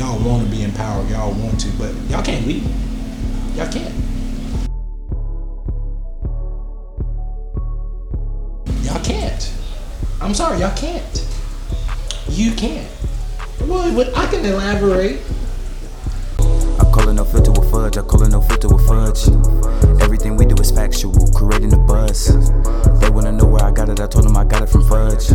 y'all want to be empowered, y'all want to, but y'all can't lead. Y'all can't. Y'all can't. I'm sorry, y'all can't. You can't. Well, I can elaborate. I call it no filter with fudge. I call it no filter with fudge. Everything we do is factual, creating a buzz. They wanna know where I got it. I told them I got it from fudge.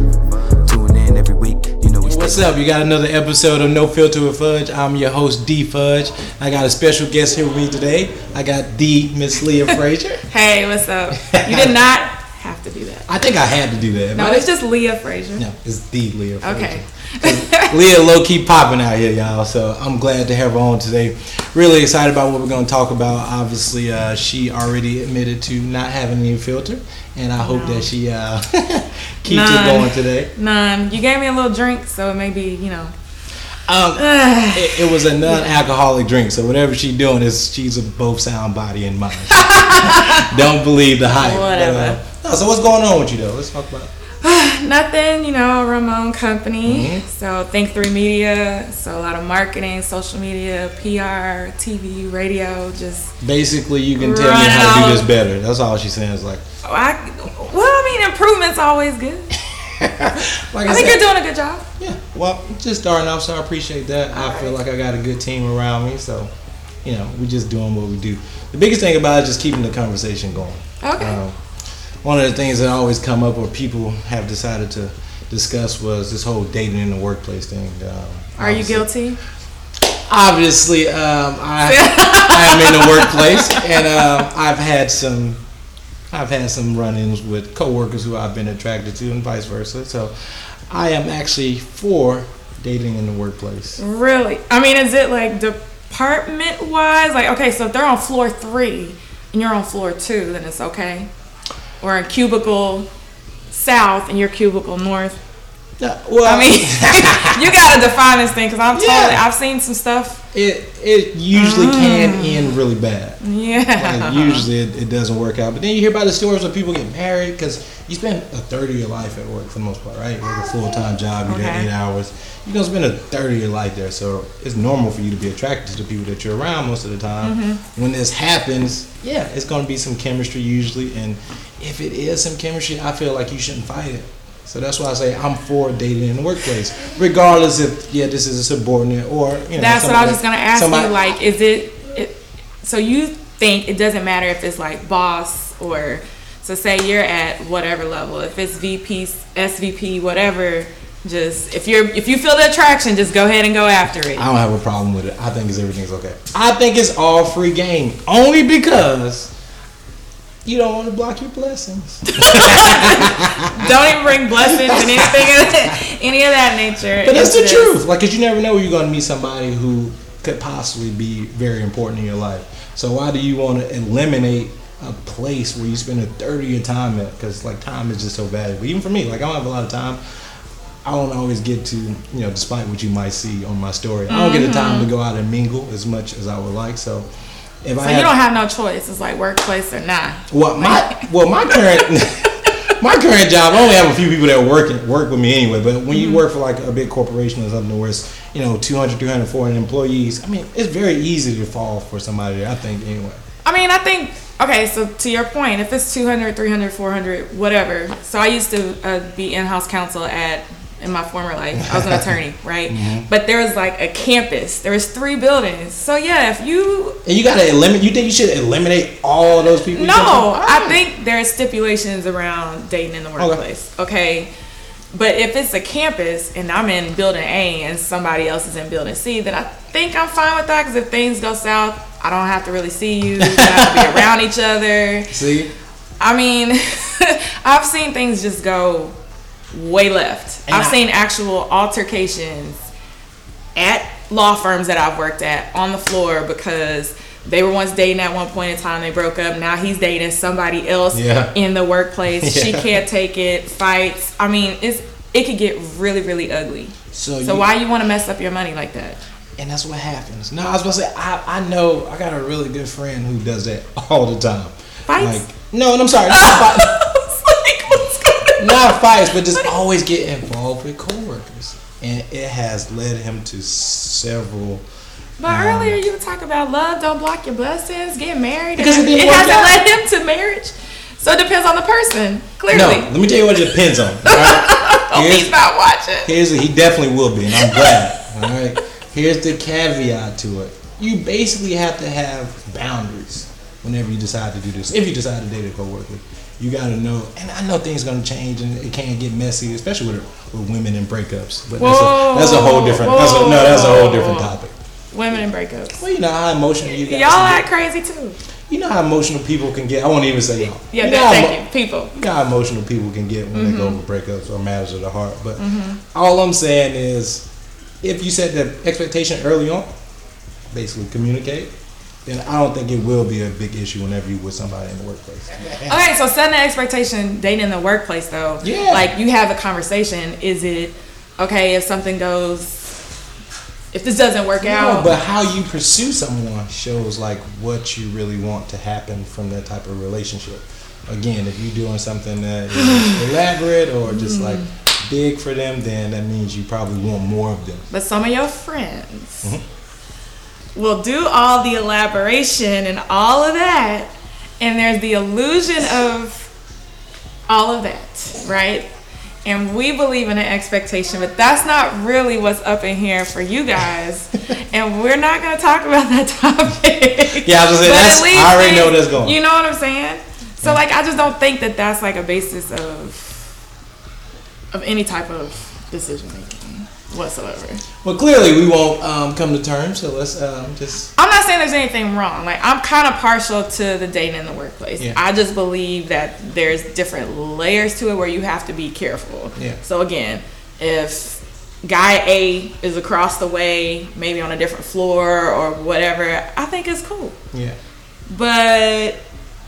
Tune in every week. You know we stay- What's up? You got another episode of No Filter with Fudge. I'm your host D Fudge. I got a special guest here with me today. I got D Miss Leah Frazier. Hey, what's up? You did not have to do that. I think I had to do that. No, it's just Leah Frazier. no, it's D Leah. Frazier. Okay. Leah low key popping out here, y'all. So I'm glad to have her on today. Really excited about what we're going to talk about. Obviously, uh, she already admitted to not having any filter, and I hope that she uh, keeps it going today. None. You gave me a little drink, so it may be, you know. Um, it, it was a non-alcoholic drink, so whatever she's doing is she's of both sound body and mind. Don't believe the hype. But, Whatever. uh, no, so what's going on with you though? Let's talk about. Nothing, you know, I run my own company. Mm-hmm. So Think 3 Media. So a lot of marketing, social media, PR, TV, radio, just Basically, you can tell me how to do this better. That's all she's saying. Is like, oh, I well, I mean, improvement's always good. like I think said, you're doing a good job. Yeah, well, just starting off, so I appreciate that. I feel like I got a good team around me, so you know, we're just doing what we do. The biggest thing about it is just keeping the conversation going. Okay. Um, one of the things that always come up or people have decided to discuss was this whole dating in the workplace thing. Um, Are you guilty? Obviously, um, I, I am in the workplace, and um, I've had some. I've had some run-ins with coworkers who I've been attracted to, and vice versa. So, I am actually for dating in the workplace. Really? I mean, is it like department wise? Like, okay, so if they're on floor three and you're on floor two, then it's okay. Or a cubicle south and you're cubicle north. Yeah, well, I mean, you gotta define this thing because I'm totally. Yeah. I've seen some stuff. it it usually can end really bad. Yeah. Like usually it, it doesn't work out, but then you hear about the stories where people get married because you spend a third of your life at work for the most part, right? You work a full time job, you Okay. eight hours. You're gonna spend a third of your life there, so it's normal for you to be attracted to the people that you're around most of the time. Mm-hmm. When this happens, yeah, it's gonna be some chemistry usually, and if it is some chemistry, I feel like you shouldn't fight it. So that's why I say I'm for dating in the workplace, regardless if yeah this is a subordinate or you know. That's what I was just gonna ask somebody- you. Like, is it, it? So you think it doesn't matter if it's like boss or so say you're at whatever level. If it's VP, SVP, whatever. Just if you're if you feel the attraction, just go ahead and go after it. I don't have a problem with it. I think it's everything's okay. I think it's all free game, only because you don't want to block your blessings. Don't even bring blessings and anything of that, any of that nature. But that's the this. truth. Like, cause you never know you're gonna meet somebody who could possibly be very important in your life. So why do you want to eliminate a place where you spend a third of your time at? Because like time is just so valuable. Even for me, like I don't have a lot of time. I don't always get to, you know, despite what you might see on my story, I don't get the mm-hmm. time to go out and mingle as much as I would like. So if Mm-hmm. So I you don't have no choice. It's like workplace or not. Well, my well, my current my current job, I only have a few people that work work with me anyway. But when you work for like a big corporation or something where it's you know 200, 300, 400 employees, I mean, it's very easy to fall for somebody. I think anyway. I mean, I think, okay, so to your point, if it's 200, 300, 400, whatever. So I used to uh, be in house counsel at, in my former life, I was an attorney, right? Mm-hmm. But there was like a campus, there was three buildings. So yeah, if you, And you gotta eliminate. You think you should eliminate all those people? no? I think there are stipulations around dating in the workplace, okay? But if it's a campus and I'm in building A and somebody else is in building C, then I think I'm fine with that because if things go south, I don't have to really see you. Have to be around each other. See, I mean, I've seen things just go way left. And I've I- seen actual altercations at law firms that I've worked at on the floor because they were once dating at one point in time. They broke up. Now he's dating somebody else Yeah. in the workplace. She can't take it. Fights. I mean, it's it could get really really ugly. so So you, why you want to mess up your money like that? And that's what happens. No, I was about to say I, I know I got a really good friend who does that all the time. Fights? Like no, and I'm sorry, not, fight, It's like, what's going on? not fights, but just always get involved with coworkers. and it has led him to several. But um, earlier you were talking about love don't block your blessings, get married. Because it, it hasn't led him to marriage. So it depends on the person. Clearly. No, let me tell you what it depends on. Right? he's not watching. Here's he definitely will be, and I'm glad. all right. Here's the caveat to it. You basically have to have boundaries whenever you decide to do this. If you decide to date a coworker, you got to know. And I know things gonna change and it can't get messy, especially with with women and breakups. But that's a, that's a whole different. That's a, no, that's a whole different topic. Women and breakups. Well, you know how emotional you guys. Y'all act crazy too. You know how emotional people can get. I won't even say y'all. Yeah, you know thank you. People. You know how emotional people can get when mm-hmm. they go mm-hmm. over breakups or matters of the heart. But mm-hmm. all I'm saying is, if you set the expectation early on, basically communicate then I don't think it will be a big issue whenever you with somebody in the workplace. okay, so setting an expectation, dating in the workplace though. Yeah. Like you have a conversation. Is it okay if something goes, if this doesn't work no, out? But how you pursue someone shows like what you really want to happen from that type of relationship. Again, if you're doing something that is elaborate or just like big for them, then that means you probably want more of them. But some of your friends. Mm-hmm will do all the elaboration and all of that, and there's the illusion of all of that, right? And we believe in an expectation, but that's not really what's up in here for you guys. and we're not going to talk about that topic. Yeah, I was saying, I already know that's going. You know what I'm saying? So, like, I just don't think that that's like a basis of of any type of decision making whatsoever. Well, clearly we won't um, come to terms, so let's um, just. I'm not saying there's anything wrong. Like I'm kind of partial to the dating in the workplace. Yeah. I just believe that there's different layers to it where you have to be careful. Yeah. So again, if guy A is across the way, maybe on a different floor or whatever, I think it's cool. Yeah. But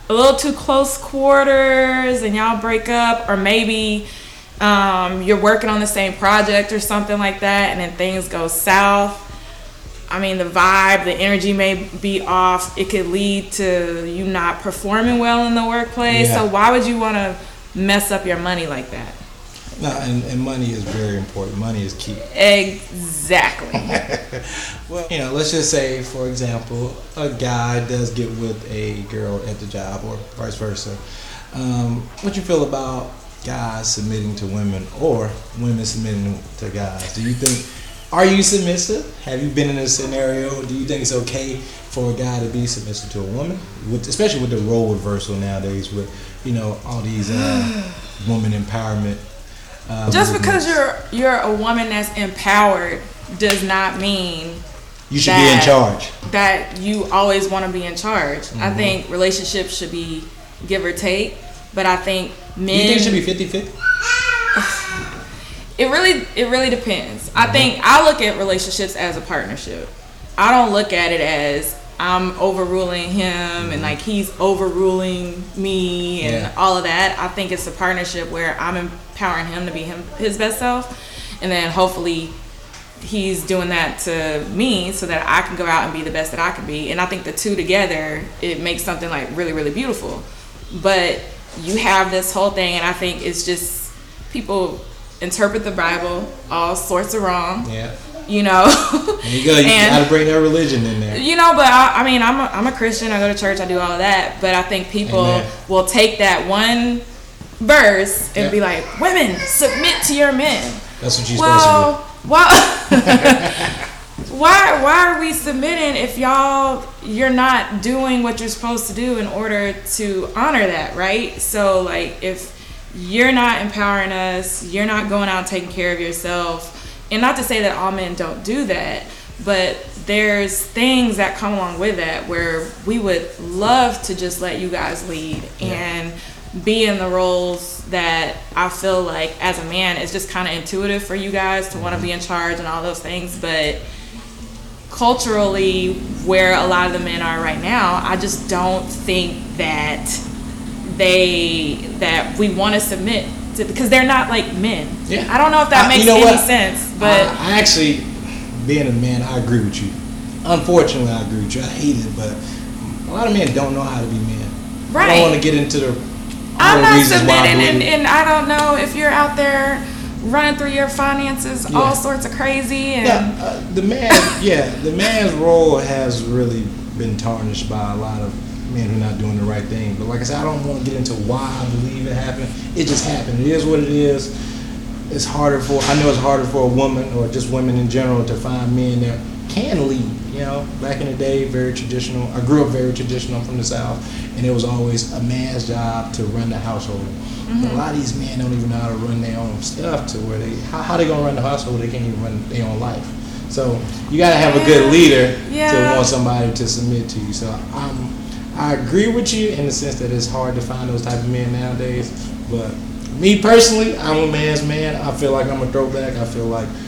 a little too close quarters and y'all break up, or maybe um, you're working on the same project or something like that, and then things go south. I mean, the vibe, the energy may be off. It could lead to you not performing well in the workplace. Yeah. So why would you want to mess up your money like that? No, and, and money is very important. Money is key. Exactly. well, you know, let's just say, for example, a guy does get with a girl at the job, or vice versa. Um, what you feel about guys submitting to women or women submitting to guys? Do you think, are you submissive? Have you been in a scenario? Do you think it's okay for a guy to be submissive to a woman, with, especially with the role reversal nowadays, with you know all these uh, woman empowerment? Uh, Just because you're you're a woman that's empowered does not mean you should that, be in charge. That you always want to be in charge. Mm-hmm. I think relationships should be give or take, but I think men. You think it should be 50 50? It really, it really depends. Mm-hmm. I think I look at relationships as a partnership. I don't look at it as I'm overruling him mm-hmm. and like he's overruling me and yeah. all of that. I think it's a partnership where I'm empowering him to be him his best self, and then hopefully he's doing that to me so that I can go out and be the best that I can be. And I think the two together it makes something like really really beautiful. But you have this whole thing, and I think it's just people interpret the Bible all sorts of wrong. Yeah. You know. you go. You and, gotta bring their religion in there. You know, but I, I, mean, I'm a, I'm a Christian. I go to church. I do all of that. But I think people Amen. will take that one verse and yeah. be like, "Women, submit to your men." That's what you're well, supposed to do. Well, why why are we submitting if y'all you're not doing what you're supposed to do in order to honor that right? So like if you're not empowering us you're not going out taking care of yourself and not to say that all men don't do that but there's things that come along with that where we would love to just let you guys lead and be in the roles that I feel like as a man is just kind of intuitive for you guys to want to be mm-hmm. in charge and all those things but culturally where a lot of the men are right now, I just don't think that they that we want to submit to because they're not like men. Yeah. I don't know if that makes you know any what? sense, but I, I, actually, being a man, I agree with you. Unfortunately, I agree with you. I hate it, but a lot of men don't know how to be men. Right. I don't want to get into the. I'm not submitting, and, and I don't know if you're out there running through your finances, Yeah. all sorts of crazy, and Yeah, uh, the man, yeah, the man's role has really been tarnished by a lot of men who are not doing the right thing. But like I said, I don't want to get into why I believe it happened. It just happened. It is what it is. It's harder for I know it's harder for a woman or just women in general to find men that can lead. You know, back in the day, very traditional. I grew up very traditional from the south, and it was always a man's job to run the household. A lot of these men don't even know how to run their own stuff to where they how, how they gonna run the household? They can't even run their own life. So you gotta have a good leader to want somebody to submit to you. So um, I agree with you in the sense that it's hard to find those type of men nowadays. But me personally, I'm a man's man. I feel like I'm a throwback. I feel like I'm, I'm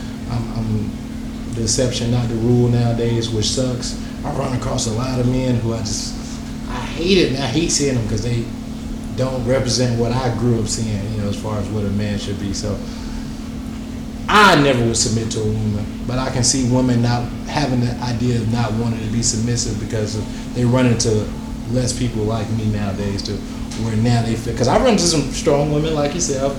the exception, not the rule nowadays, which sucks. I run across a lot of men who I just I hate it, and I hate seeing them because they don't represent what I grew up seeing. You know, as far as what a man should be. So. I never would submit to a woman, but I can see women not having the idea of not wanting to be submissive because they run into less people like me nowadays to where now they feel because I run into some strong women like yourself,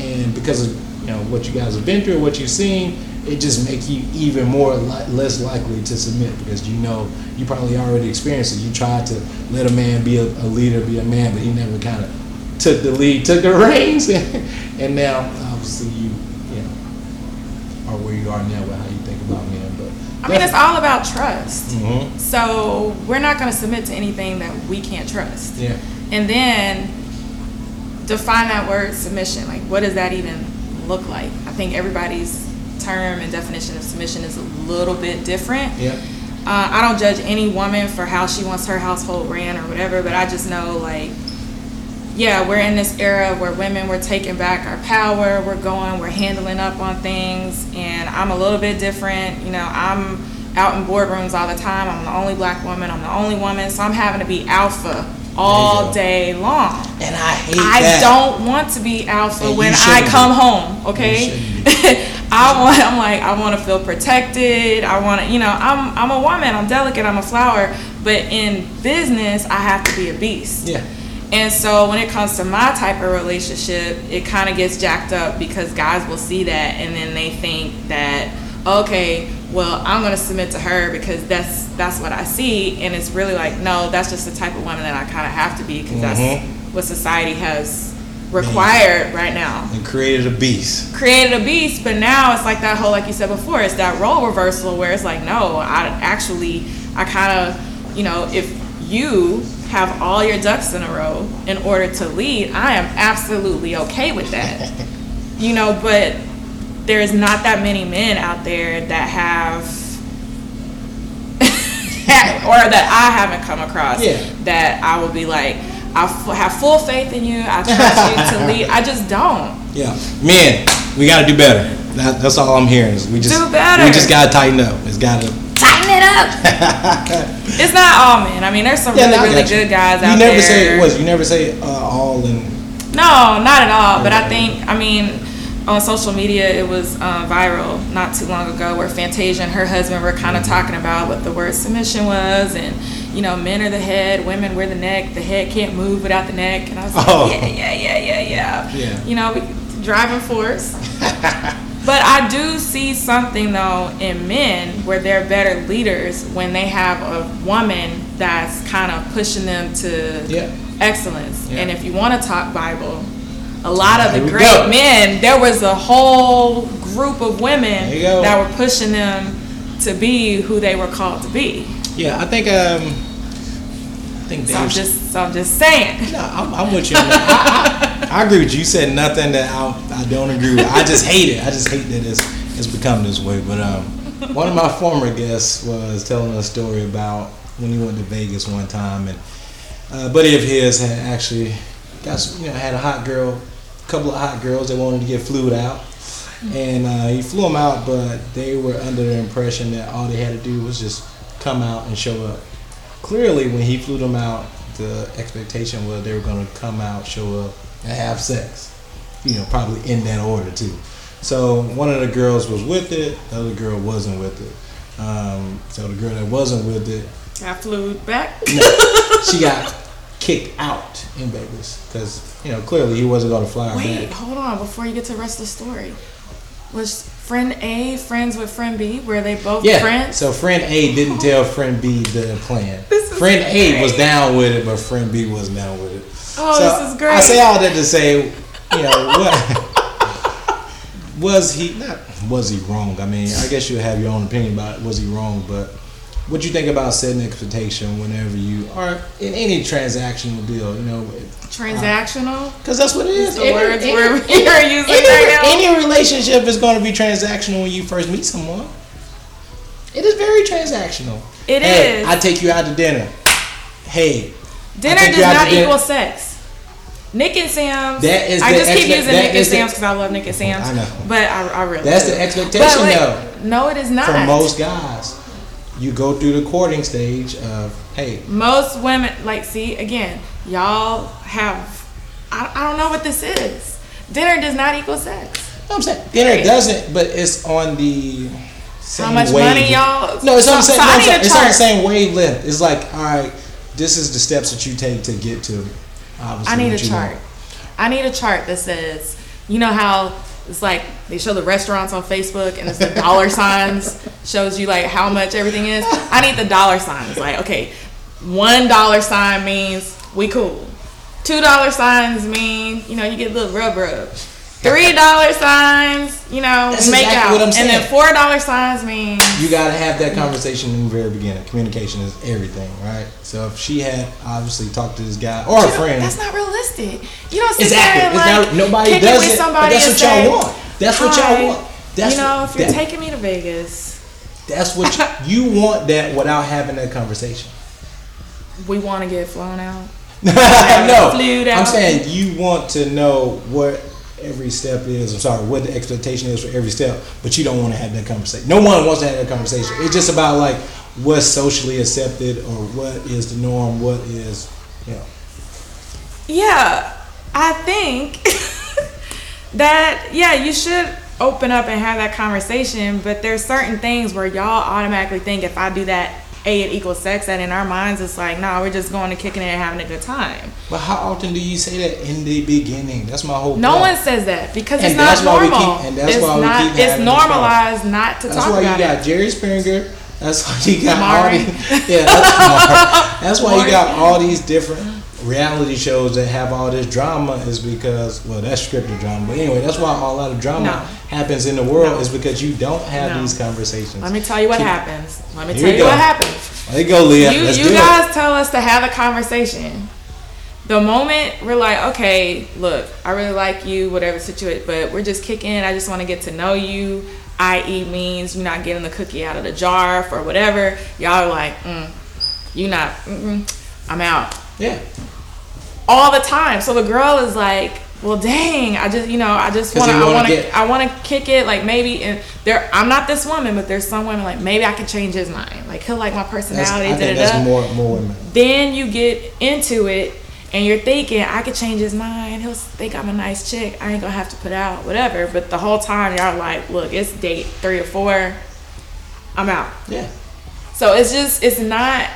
and because of you know what you guys have been through, what you've seen, it just make you even more li- less likely to submit because you know you probably already experienced it. You tried to let a man be a, a leader, be a man, but he never kind of took the lead, took the reins, and now obviously you you know are where you are now with how you think about men. But I mean, it's all about trust. Mhm. So we're not going to submit to anything that we can't trust. yeah, And then define that word submission. Like, what does that even look like? I think everybody's term and definition of submission is a little bit different. yeah, Uh, I don't judge any woman for how she wants her household ran or whatever, but I just know, like, yeah, we're in this era where women we're taking back our power, we're going, we're handling up on things, and I'm a little bit different. You know, I'm out in boardrooms all the time. I'm the only black woman. I'm the only woman, so I'm having to be alpha all day long. and I hate it. I that. don't want to be alpha And when I come be. home. Okay, I want. I'm like I want to feel protected. I want to. You know, I'm I'm a woman. I'm delicate. I'm a flower. But in business, I have to be a beast. Yeah, And so when it comes to my type of relationship, it kind of gets jacked up because guys will see that and then they think that okay, well, I'm going to submit to her because that's that's what I see and it's really like no, that's just the type of woman that I kind of have to be because Mhm. that's what society has required right now. and created a beast. Created a beast, but now it's like that whole like you said before, it's that role reversal where it's like no, I actually I kind of, you know, if you have all your ducks in a row in order to lead, I am absolutely okay with that. you know, but there's not that many men out there that have or that I haven't come across Yeah. that I would be like I f- have full faith in you. I trust you to lead. I just don't. Yeah, men, we got to do better. That, that's all I'm hearing. Is we just Do better. We just got to tighten up. It's got to. Tighten it up. it's not all men. I mean, there's some Yeah, really, no, really good guys You out there. You never say it was you never say uh, all and. No, not at all. But I think, I mean, on social media, it was uh, viral not too long ago where Fantasia and her husband were kind of talking about what the word submission was, and you know, men are the head, women we're the neck. The head can't move without the neck. And I was like, Oh. yeah, yeah, yeah, yeah, yeah. Yeah. You know, we, driving force. But I do see something though in men where they're better leaders when they have a woman that's kind of pushing them to Yeah. excellence. Yeah. And if you want to talk Bible, a lot of the great go. men, there was a whole group of women There you go. that were pushing them to be who they were called to be. Yeah, I think um, I think So I'm just, so I'm just saying. no, I'm, I'm with you. I, I, I agree with you. You said nothing that I, I don't agree with. I just hate it. I just hate that it's it's become this way. But um, one of my former guests was telling a story about when he went to Vegas one time, and uh, a buddy of his had actually got you know had a hot girl, a couple of hot girls that wanted to get flued out. And uh, he flew them out, but they were under the impression that all they had to do was just come out and show up. Clearly, when he flew them out, the expectation was they were going to come out, show up, and have sex. You know, probably in that order too. So one of the girls was with it, the other girl wasn't with it. Um, so the girl that wasn't with it, I flew back. no, she got kicked out in Vegas because you know clearly he wasn't going to fly Wait, back. hold on before you get to the rest of the story. Was friend A friends with friend B? Were they both Yeah. friends? So friend A didn't tell friend B the plan. This is friend A was down with it, but friend B wasn't down with it. Oh, So this is great. I say all that to say, you know, what was he not? Was he wrong? I mean, I guess you have your own opinion about it. Was he wrong? But what do you think about setting expectation whenever you are in any transactional deal? You know, Transactional. Uh, because that's what it is. The words Any- we're, any- using any, right now. any relationship is going to be transactional when you first meet someone. It is very transactional. It hey, is. I take you out to dinner. Hey, Dinner does not to dinner. equal sex. Nick and Sam's. That is I just keep using Nick and Sam's because I love Nick and Sam's. I know. But I, I really. That's do. the expectation, like, though. No, it is not. for most guys, you go through the courting stage of hey, Most women, like, see, again, y'all have. I, I don't know what this is. Dinner does not equal sex. you know what I'm saying dinner doesn't, but it's on the same much wave- money y'all- No, it's on the same. no, I'm need saying- a it's on the same wavelength. It's like all right, this is the steps that you take to get to. Obviously, I need a chart. want. I need a chart that says, you know how it's like they show the restaurants on Facebook and it's the dollar signs shows you like how much everything is. I need the dollar signs. Like, okay, one dollar sign means we cool. Two dollar signs mean, you know, you get a little rub rub. Three dollar signs, you know, That's make exactly out. what I'm and then four dollar signs mean You gotta have that conversation in the very beginning. Communication is everything, right? So if she had obviously talked to this guy or a You friend, That's not realistic. You don't sit Exactly. there and It's like not- nobody does it with it, but somebody that's what y'all want. That's what y'all want. That's you know, what- if you're that- taking me to Vegas, That's what you, you want. That without having that conversation. we want to get flown out. no, I'm saying you want to know what every step is. I'm sorry, what the expectation is for every step, but you don't want to have that conversation. No one wants to have that conversation. It's just about like what's socially accepted or what is the norm. What is you know. Yeah, I think that yeah, you should open up and have that conversation. But there's certain things where y'all automatically think if I do that, a it equals sex. And in our minds, it's like, no, we're just going to kicking it and having a good time. But how often do you say that in the beginning? That's my whole. No point. one says that because And it's not that's why we normal. keep- and that's it's why we not. keep it's normalized not to That's talk about it. That's why you got. Jerry Springer. That's why you got Maury. all these. Yeah, that's, that's why you got all these different reality shows that have all this drama. Is because well, that's scripted drama. But anyway, that's why a lot of drama No. happens in the world No. is because you don't have No. these conversations. Let me tell you what Keep- happens. Let me tell you go. what happens. There you go, Leah. you Let's you guys tell us to have a conversation. The moment we're like, okay, look, I really like you, whatever situation, but we're just kicking. I just want to get to know you. I.e. means you're not getting the cookie out of the jar for whatever. Y'all are like, mm, you not. Mm-mm, I'm out. Yeah, all the time. So the girl is like, well, dang, I just, you know, I just want to, I want to, I want to kick it. Like maybe, and there, I'm not this woman, but there's some women like maybe I can change his mind. Like he'll like my that's, personality. I think that's more more women. Then you get into it, and you're thinking I could change his mind. He'll think I'm a nice chick. I ain't gonna have to put out whatever. But the whole time y'all like, look, it's date three or four. I'm out. Yeah, So it's just it's not.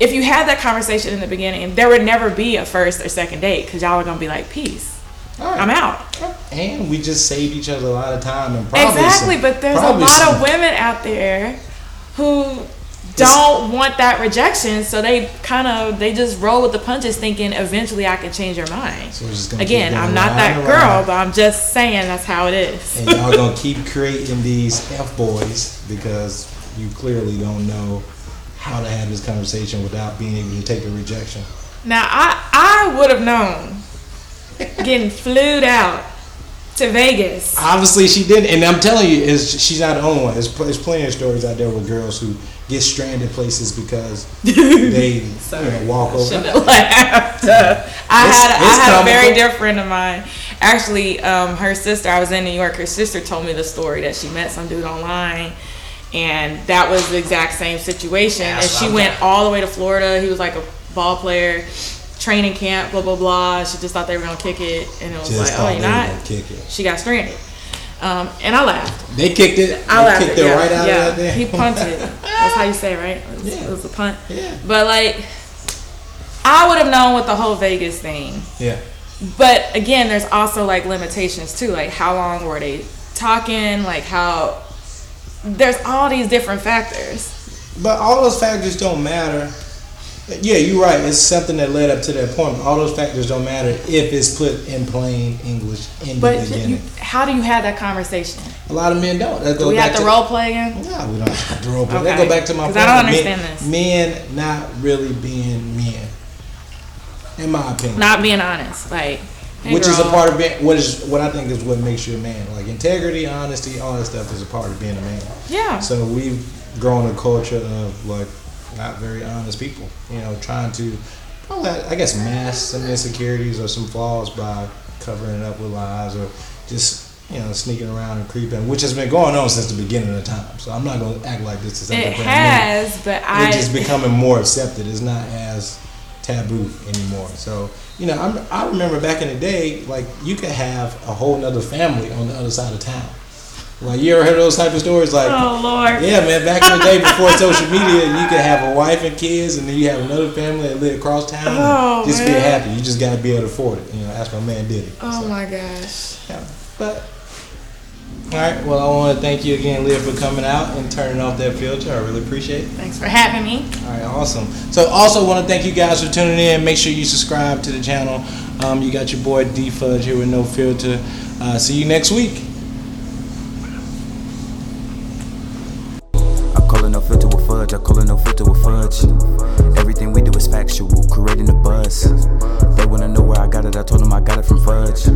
If you had that conversation in the beginning, there would never be a first or second date because y'all are gonna be like, peace. right. I'm out. And we just saved each other a lot of time and probably exactly, some- but there's a lot some- of women out there who don't want that rejection, so they kind of they just roll with the punches, thinking eventually I can change your mind. So we're just gonna Again, I'm not that girl, but I'm just saying that's how it is. and y'all gonna keep creating these f boys because you clearly don't know how to have this conversation without being able to take a rejection. Now I I would have known getting flued out to Vegas. Obviously, she didn't, and I'm telling you, is she's not the only one. There's, there's plenty of stories out there with girls who get stranded places because they you know, walk over. Shouldn't laughed. I It's- had I had a very dear friend of mine. Actually, um, her sister. I was in New York. Her sister told me the story that she met some dude online, and that was the exact same situation. That's and she went talking- all the way to Florida. He was like a ball player, training camp, blah blah blah. She just thought they were gonna kick it, and it was Just like, oh, you're not. kick it. She got stranded. Um, and I laughed. They kicked it. I they laughed. kicked it yeah, right out yeah. of that He punted. That's how you say, it, right? It was, Yeah. it was a punt. Yeah. But like, I would have known with the whole Vegas thing. Yeah. But again, there's also like limitations too. Like, how long were they talking like how there's all these different factors. But all those factors don't matter. Yeah, you're right. It's something that led up to that point. All those factors don't matter if it's put in plain English in But the beginning. you, how do you have that conversation? a lot of men don't. That Do we have to to role play again? No, we don't have to role play. That go back to my point. I don't understand men, this. Men not really being men, in my opinion. Not being honest, like. Which is a part of being what is what I think is what makes you a man. Like integrity, honesty, all that stuff is a part of being a man. Yeah. So we've grown a culture of like not very honest people. You know, trying to, probably, I guess, mask some insecurities or some flaws by covering it up with lies or just you know sneaking around and creeping, which has been going on since the beginning of time. So I'm not going to act like this is something It has, but new. I. It's just becoming more accepted. It's not as taboo anymore. So you know, I'm, I remember back in the day, like you could have a whole nother family on the other side of town. Like you ever heard those type of stories? Like oh Lord. yeah, man. Back in the day, before social media, you could have a wife and kids, and then you have another family that live across town. and Oh, just be happy. You just gotta be able to afford it. You know, that's my man did it. Oh So, my gosh. yeah. But all right. Well, I want to thank you again, Leah, for coming out and turning off that filter. I really appreciate it. Thanks for having me. All right, awesome. So, also want to thank you guys for tuning in. Make sure you subscribe to the channel. Um, you got your boy D Fudge here with no filter. Uh, see you next week. I call it no filter with fudge. I call it no filter with fudge. Everything we do is factual, creating a buzz. They wanna know where I got it. I told them I got it from fudge.